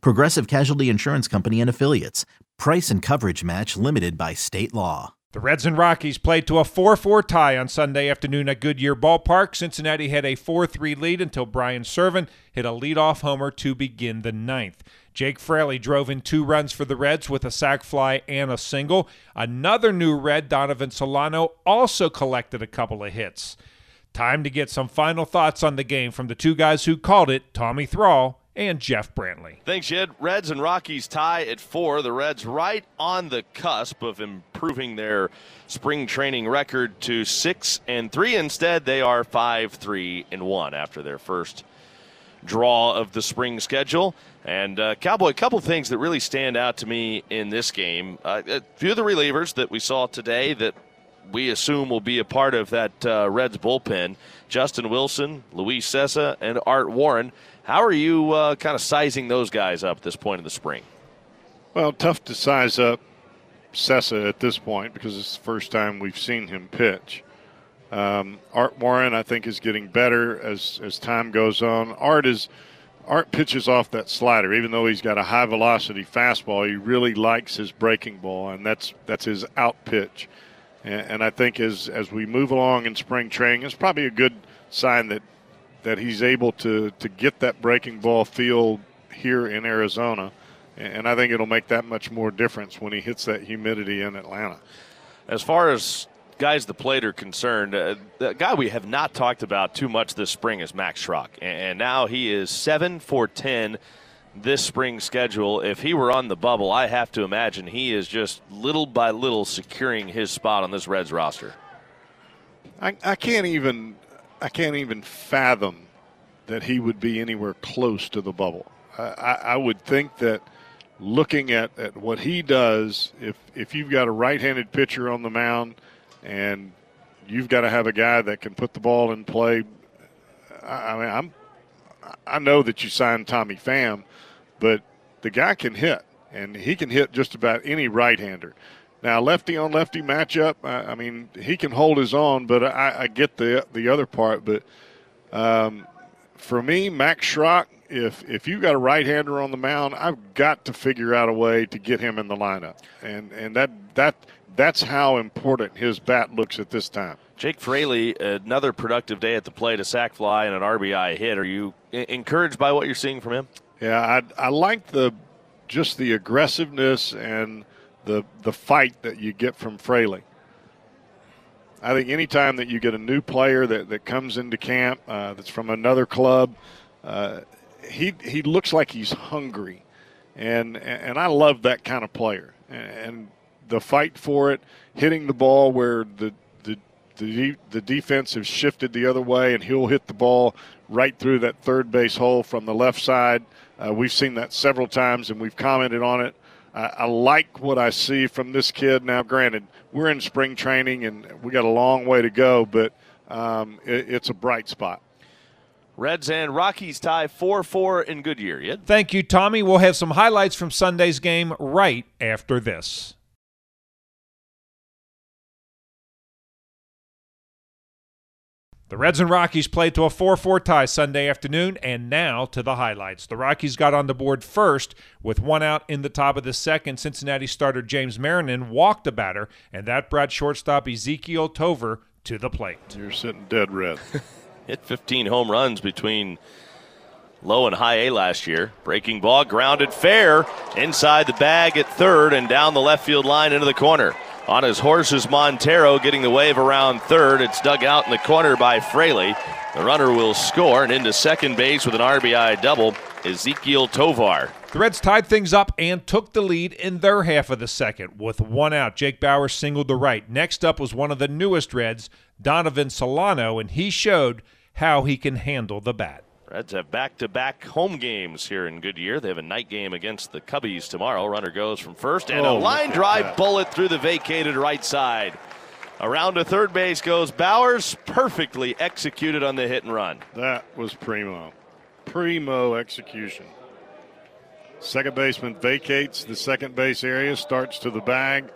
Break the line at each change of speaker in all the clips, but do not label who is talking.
Progressive Casualty Insurance Company and Affiliates. Price and coverage match limited by state law.
The Reds and Rockies played to a 4 4 tie on Sunday afternoon at Goodyear Ballpark. Cincinnati had a 4 3 lead until Brian Serven hit a leadoff homer to begin the ninth. Jake Fraley drove in two runs for the Reds with a sac fly and a single. Another new Red, Donovan Solano, also collected a couple of hits. Time to get some final thoughts on the game from the two guys who called it, Tommy Thrall and Jeff Brantley.
Thanks, Jed. Reds and Rockies tie at four. The Reds right on the cusp of improving their spring training record to six and three. Instead, they are five, three, and one after their first draw of the spring schedule. And uh, Cowboy, a couple things that really stand out to me in this game. Uh, a few of the relievers that we saw today that we assume will be a part of that uh, Reds bullpen. Justin Wilson, Luis Cessa, and Art Warren. How are you uh, kind of sizing those guys up at this point in the spring?
Well, tough to size up Cessa at this point because it's the first time we've seen him pitch. Um, Art Warren, I think, is getting better as as time goes on. Art is Art pitches off that slider, even though he's got a high velocity fastball. He really likes his breaking ball, and that's that's his out pitch. And, and I think as as we move along in spring training, it's probably a good sign that that he's able to to get that breaking ball feel here in Arizona. And I think it'll make that much more difference when he hits that humidity in Atlanta.
As far as guys the plate are concerned, uh, the guy we have not talked about too much this spring is Max Schrock. And now he is 7 for 10 this spring schedule. If he were on the bubble, I have to imagine he is just little by little securing his spot on this Reds roster.
I, I can't even I can't even fathom that he would be anywhere close to the bubble. I, I would think that looking at, at what he does, if if you've got a right-handed pitcher on the mound and you've got to have a guy that can put the ball in play. I mean, I'm I know that you signed Tommy Pham, but the guy can hit, and he can hit just about any right-hander. Now, lefty on lefty matchup, I, I mean, he can hold his own, but I, I get the the other part. But um, for me, Max Schrock, if if you got a right-hander on the mound, I've got to figure out a way to get him in the lineup, and and that that that's how important his bat looks at this time.
Jake Fraley, another productive day at the plate, a sac fly and an RBI hit. Are you encouraged by what you're seeing from him?
Yeah, I I like the just the aggressiveness and the the fight that you get from Fraley. I think anytime that you get a new player that, that comes into camp uh, that's from another club, uh, he he looks like he's hungry, and and I love that kind of player. And the fight for it, hitting the ball where the the the, the defense has shifted the other way, and he'll hit the ball right through that third base hole from the left side. Uh, we've seen that several times, and we've commented on it. I, I like what I see from this kid. Now, granted, we're in spring training, and we got a long way to go, but um, it, it's a bright spot.
Reds and Rockies tie 4 4 in Goodyear. Yet.
Thank you, Tommy. We'll have some highlights from Sunday's game right after this. The Reds and Rockies played to a 4 4 tie Sunday afternoon, and now to the highlights. The Rockies got on the board first with one out in the top of the second. Cincinnati starter James Marinan walked a batter, and that brought shortstop Ezequiel Tovar to the plate.
You're sitting dead red.
Hit 15 home runs between low and high A last year. Breaking ball, grounded fair inside the bag at third and down the left field line into the corner. On his horse is Montero getting the wave around third. It's dug out in the corner by Fraley. The runner will score and into second base with an RBI double. Ezequiel Tovar.
The Reds tied things up and took the lead in their half of the second with one out. Jake Bauers singled the right. Next up was one of the newest Reds, Donovan Solano, and he showed how he can handle the bat.
Reds have back to back home games here in Goodyear. They have a night game against the Cubbies tomorrow. Runner goes from first, and
Oh,
a line drive
that.
bullet through the vacated right side. Around to third base goes Bauers, perfectly executed on the hit and run.
That was primo. Primo execution. Second baseman vacates the second base area, starts to the bag.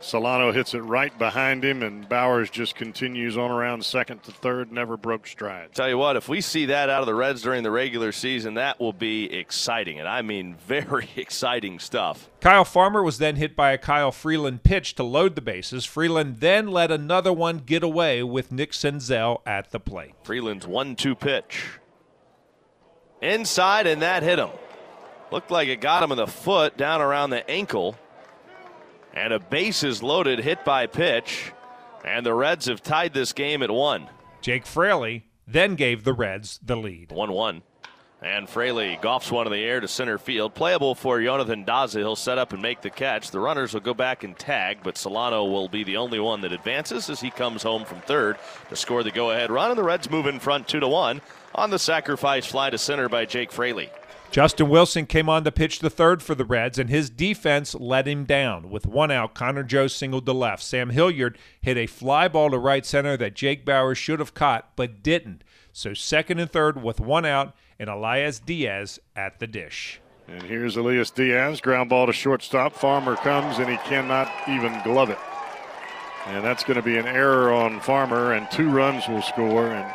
Solano hits it right behind him, and Bauers just continues on around second to third, never broke stride.
Tell you what, if we see that out of the Reds during the regular season, that will be exciting. And I mean, very exciting stuff.
Kyle Farmer was then hit by a Kyle Freeland pitch to load the bases. Freeland then let another one get away with Nick Senzel at the plate.
Freeland's 1 2 pitch. Inside, and that hit him. Looked like it got him in the foot, down around the ankle. And a bases loaded hit by pitch. And the Reds have tied this game at one.
Jake Fraley then gave the Reds the lead.
1 1. And Fraley golfs one in the air to center field. Playable for Yonathan Daza. He'll set up and make the catch. The runners will go back and tag, but Solano will be the only one that advances as he comes home from third to score the go ahead run. And the Reds move in front 2 to 1 on the sacrifice fly to center by Jake Fraley.
Justin Wilson came on to pitch the third for the Reds, and his defense let him down. With one out, Connor Joe singled to left. Sam Hilliard hit a fly ball to right center that Jake Bauers should have caught, but didn't. So second and third with one out, and Elias Diaz at the dish.
And here's Elias Diaz, ground ball to shortstop. Farmer comes and he cannot even glove it. And that's going to be an error on Farmer, and two runs will score. And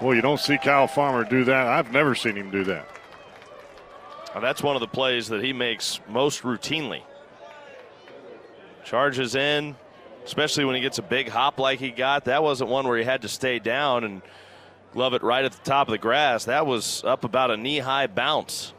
well, you don't see Kyle Farmer do that. I've never seen him do that.
Now, that's one of the plays that he makes most routinely. Charges in, especially when he gets a big hop like he got. That wasn't one where he had to stay down and glove it right at the top of the grass. That was up about a knee high bounce.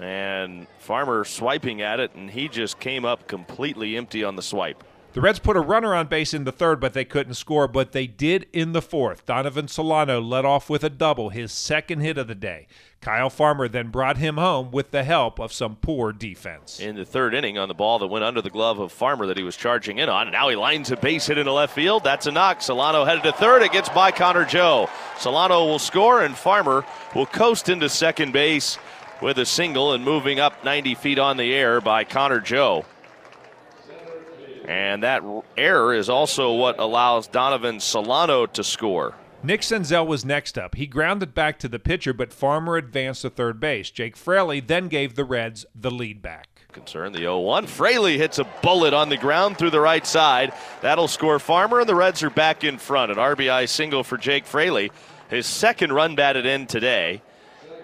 And Farmer swiping at it, and he just came up completely empty on the swipe.
The Reds put a runner on base in the third, but they couldn't score. But they did in the fourth. Donovan Solano led off with a double, his second hit of the day. Kyle Farmer then brought him home with the help of some poor defense.
in the third inning on the ball that went under the glove of Farmer that he was charging in on. Now he lines a base hit into left field. That's a knock. Solano headed to third. It gets by Connor Joe. Solano will score, and Farmer will coast into second base with a single and moving up 90 feet on the air by Connor Joe. And that error is also what allows Donovan Solano to score.
Nick Senzel was next up. He grounded back to the pitcher, but Farmer advanced to third base. Jake Fraley then gave the Reds the lead back.
Concern the 0 1. Fraley hits a bullet on the ground through the right side. That'll score Farmer, and the Reds are back in front. An RBI single for Jake Fraley. His second run batted in today.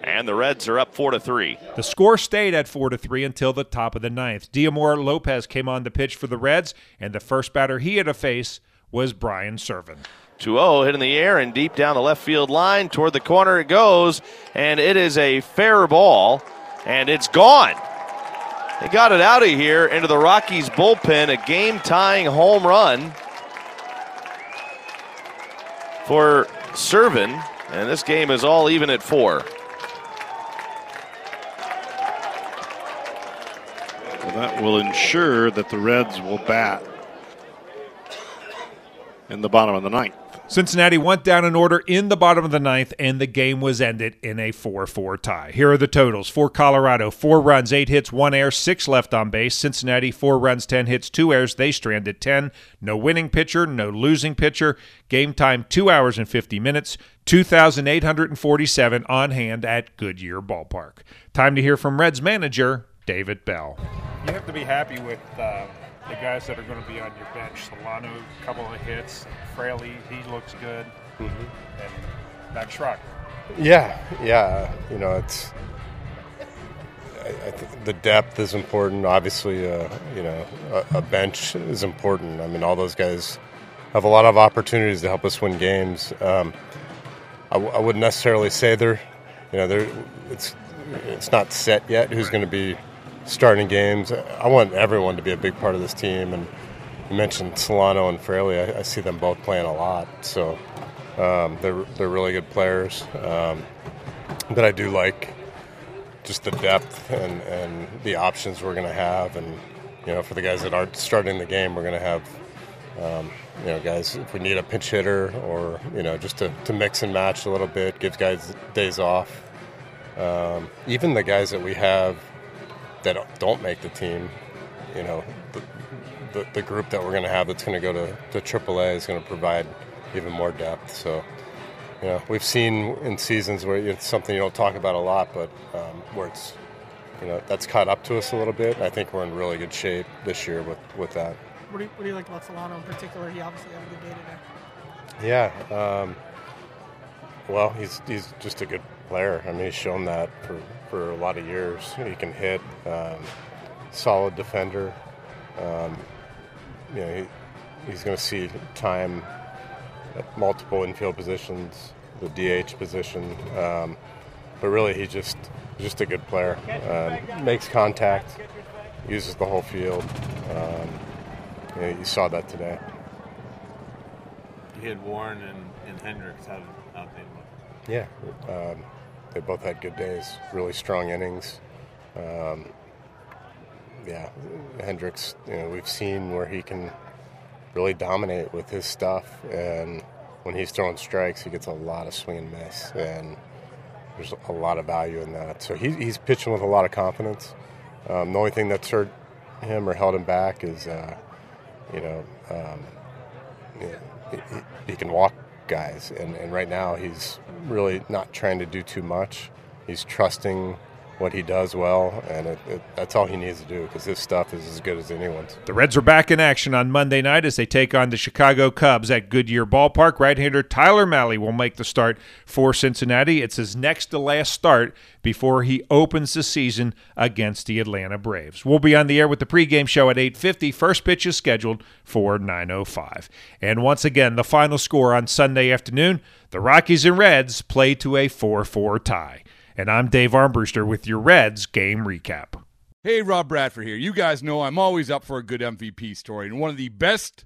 And the Reds are up 4 to 3.
The score stayed at 4 to 3 until the top of the ninth. Diomar Lopez came on to pitch for the Reds, and the first batter he had to face was Brian Serven.
2 0 hit in the air and deep down the left field line. Toward the corner it goes, and it is a fair ball, and it's gone. They got it out of here into the Rockies bullpen, a game tying home run for Serven, and this game is all even at four.
That will ensure that the Reds will bat in the bottom of the ninth.
Cincinnati went down in order in the bottom of the ninth, and the game was ended in a 4 4 tie. Here are the totals for Colorado four runs, eight hits, one air, six left on base. Cincinnati, four runs, 10 hits, two airs. They stranded 10. No winning pitcher, no losing pitcher. Game time, two hours and 50 minutes. 2,847 on hand at Goodyear Ballpark. Time to hear from Reds manager David Bell. You have to be happy with uh, the guys that are going to be on your bench. Solano, a couple of hits. Fraley, he looks good. And Max Schrock.
Yeah, yeah. You know, it's. I, I think the depth is important. Obviously, uh, you know, a, a bench is important. I mean, all those guys have a lot of opportunities to help us win games. Um, I, w- I wouldn't necessarily say they're, you know, they're. It's it's not set yet who's going to be starting games. I want everyone to be a big part of this team. And you mentioned Solano and Fraley. I, I see them both playing a lot. So um, they're they're really good players. Um, but I do like just the depth and, and the options we're going to have, and you know, for the guys that aren't starting the game, we're going to have Um, you know, guys, if we need a pinch hitter or you know just to, to mix and match a little bit, gives guys days off. Um, even the guys that we have that don't make the team, you know, the, the, the group that we're going to have that's going to go to, to AAA is going to provide even more depth. So, you know, we've seen in seasons where it's something you don't talk about a lot, but um, where it's, you know, that's caught up to us a little bit. I think we're in really good shape this year with, with that.
What do, you, what do you like about Solano in particular? He obviously had a good day today.
Yeah. Um, well, he's he's just a good player. I mean, he's shown that for, for a lot of years. He can hit, um, solid defender. Um, you know, he, he's going to see time at multiple infield positions, the DH position. Um, but really, he's just just a good player. Um, makes contact, uses the whole field. Um, you, know, you saw that today.
You had Warren and, and Hendrix. How they look?
Yeah, um, they both had good days. Really strong innings. Um, yeah, Hendrix. You know, we've seen where he can really dominate with his stuff, and when he's throwing strikes, he gets a lot of swing and miss, and there's a lot of value in that. So he, he's pitching with a lot of confidence. Um, the only thing that's hurt him or held him back is, uh, you know, um, he, he, can walk guys, and, and right now he's really not trying to do too much. He's trusting what he does well, and it, it, that's all he needs to do because his stuff is as good as anyone's.
The Reds are back in action on Monday night as they take on the Chicago Cubs at Goodyear Ballpark. Right-hander Tyler Mahle will make the start for Cincinnati. It's his next to last start before he opens the season against the Atlanta Braves. We'll be on the air with the pregame show at 8:50. First pitch is scheduled for 9:05. And once again, the final score on Sunday afternoon: the Rockies and Reds play to a 4-4 tie. And I'm Dave Armbruster with your Reds game recap.
Hey, Rob Bradford here. You guys know I'm always up for a good MVP story, and one of the best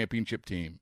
championship team.